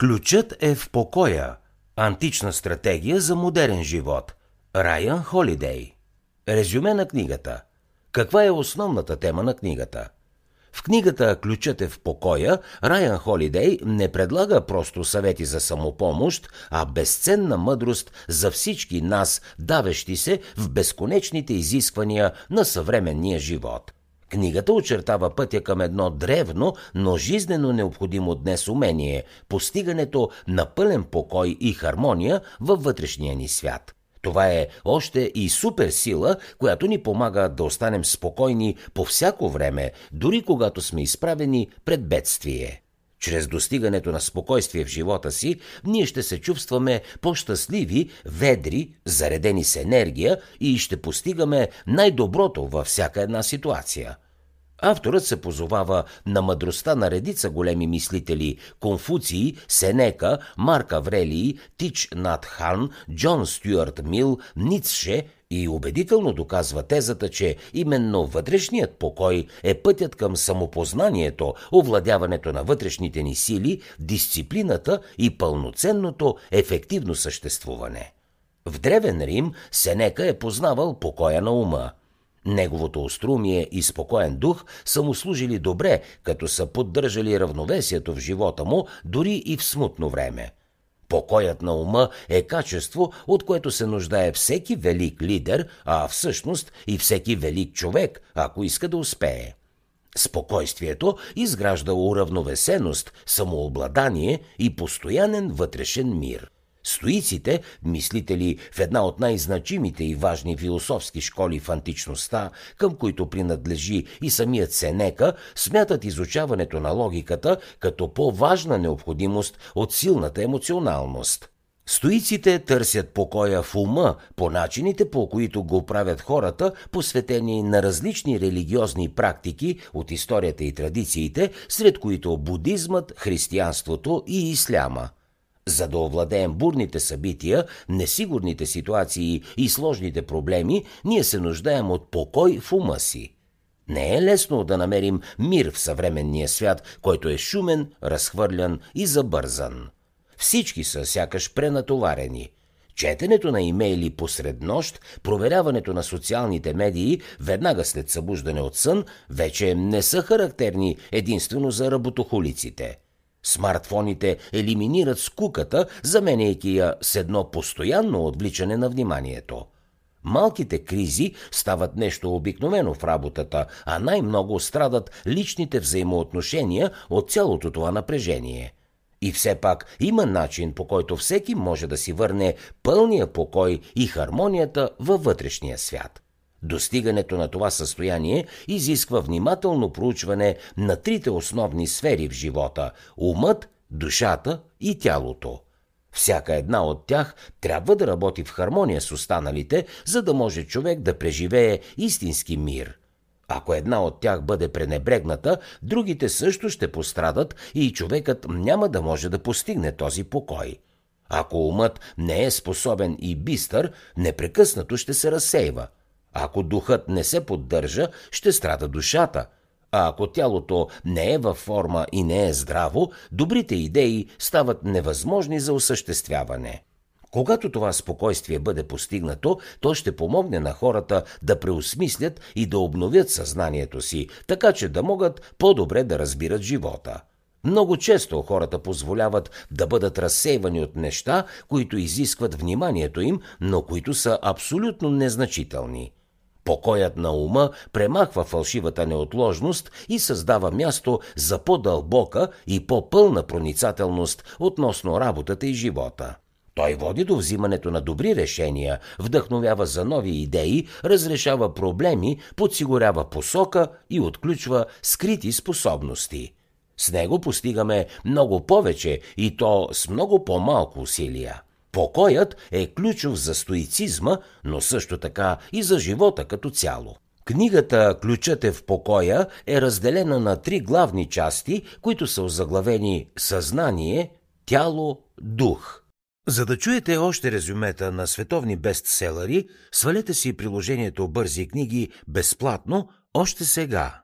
Ключът е в покоя. Антична стратегия за модерен живот. Райан Холидей. Резюме на книгата. Каква е основната тема на книгата? В книгата Ключът е в покоя Райан Холидей не предлага просто съвети за самопомощ, а безценна мъдрост за всички нас, давещи се в безконечните изисквания на съвременния живот – Книгата очертава пътя към едно древно, но жизнено необходимо днес умение – постигането на пълен покой и хармония във вътрешния ни свят. Това е още и суперсила, която ни помага да останем спокойни по всяко време, дори когато сме изправени пред бедствие. Чрез достигането на спокойствие в живота си, ние ще се чувстваме по-щастливи, ведри, заредени с енергия и ще постигаме най-доброто във всяка една ситуация. Авторът се позовава на мъдростта на редица големи мислители – Конфуции, Сенека, Марк Аврелий, Тич Нат Хан, Джон Стюарт Мил, Ницше и убедително доказва тезата, че именно вътрешният покой е пътят към самопознанието, овладяването на вътрешните ни сили, дисциплината и пълноценното ефективно съществуване. В Древен Рим Сенека е познавал покоя на ума – Неговото острумие и спокоен дух са му служили добре, като са поддържали равновесието в живота му дори и в смутно време. Покоят на ума е качество, от което се нуждае всеки велик лидер, а всъщност и всеки велик човек, ако иска да успее. Спокойствието изгражда уравновесеност, самообладание и постоянен вътрешен мир. Стоиците, мислители в една от най-значимите и важни философски школи в античността, към които принадлежи и самият Сенека, смятат изучаването на логиката като по-важна необходимост от силната емоционалност. Стоиците търсят покоя в ума по начините, по които го правят хората, посветени на различни религиозни практики от историята и традициите, сред които будизмът, християнството и исляма – за да овладеем бурните събития, несигурните ситуации и сложните проблеми, ние се нуждаем от покой в ума си. Не е лесно да намерим мир в съвременния свят, който е шумен, разхвърлян и забързан. Всички са сякаш пренатоварени. Четенето на имейли посред нощ, проверяването на социалните медии веднага след събуждане от сън вече не са характерни единствено за работохолиците – Смартфоните елиминират скуката, заменяйки я с едно постоянно отвличане на вниманието. Малките кризи стават нещо обикновено в работата, а най-много страдат личните взаимоотношения от цялото това напрежение. И все пак има начин, по който всеки може да си върне пълния покой и хармонията във вътрешния свят. Достигането на това състояние изисква внимателно проучване на трите основни сфери в живота – умът, душата и тялото. Всяка една от тях трябва да работи в хармония с останалите, за да може човек да преживее истински мир. Ако една от тях бъде пренебрегната, другите също ще пострадат и човекът няма да може да постигне този покой. Ако умът не е способен и бистър, непрекъснато ще се разсейва – ако духът не се поддържа, ще страда душата. А ако тялото не е във форма и не е здраво, добрите идеи стават невъзможни за осъществяване. Когато това спокойствие бъде постигнато, то ще помогне на хората да преосмислят и да обновят съзнанието си, така че да могат по-добре да разбират живота. Много често хората позволяват да бъдат разсейвани от неща, които изискват вниманието им, но които са абсолютно незначителни – Покоят на ума премахва фалшивата неотложност и създава място за по-дълбока и по-пълна проницателност относно работата и живота. Той води до взимането на добри решения, вдъхновява за нови идеи, разрешава проблеми, подсигурява посока и отключва скрити способности. С него постигаме много повече и то с много по-малко усилия. Покоят е ключов за стоицизма, но също така и за живота като цяло. Книгата «Ключът е в покоя» е разделена на три главни части, които са озаглавени «Съзнание», «Тяло», «Дух». За да чуете още резюмета на световни бестселери, свалете си приложението Бързи книги безплатно още сега.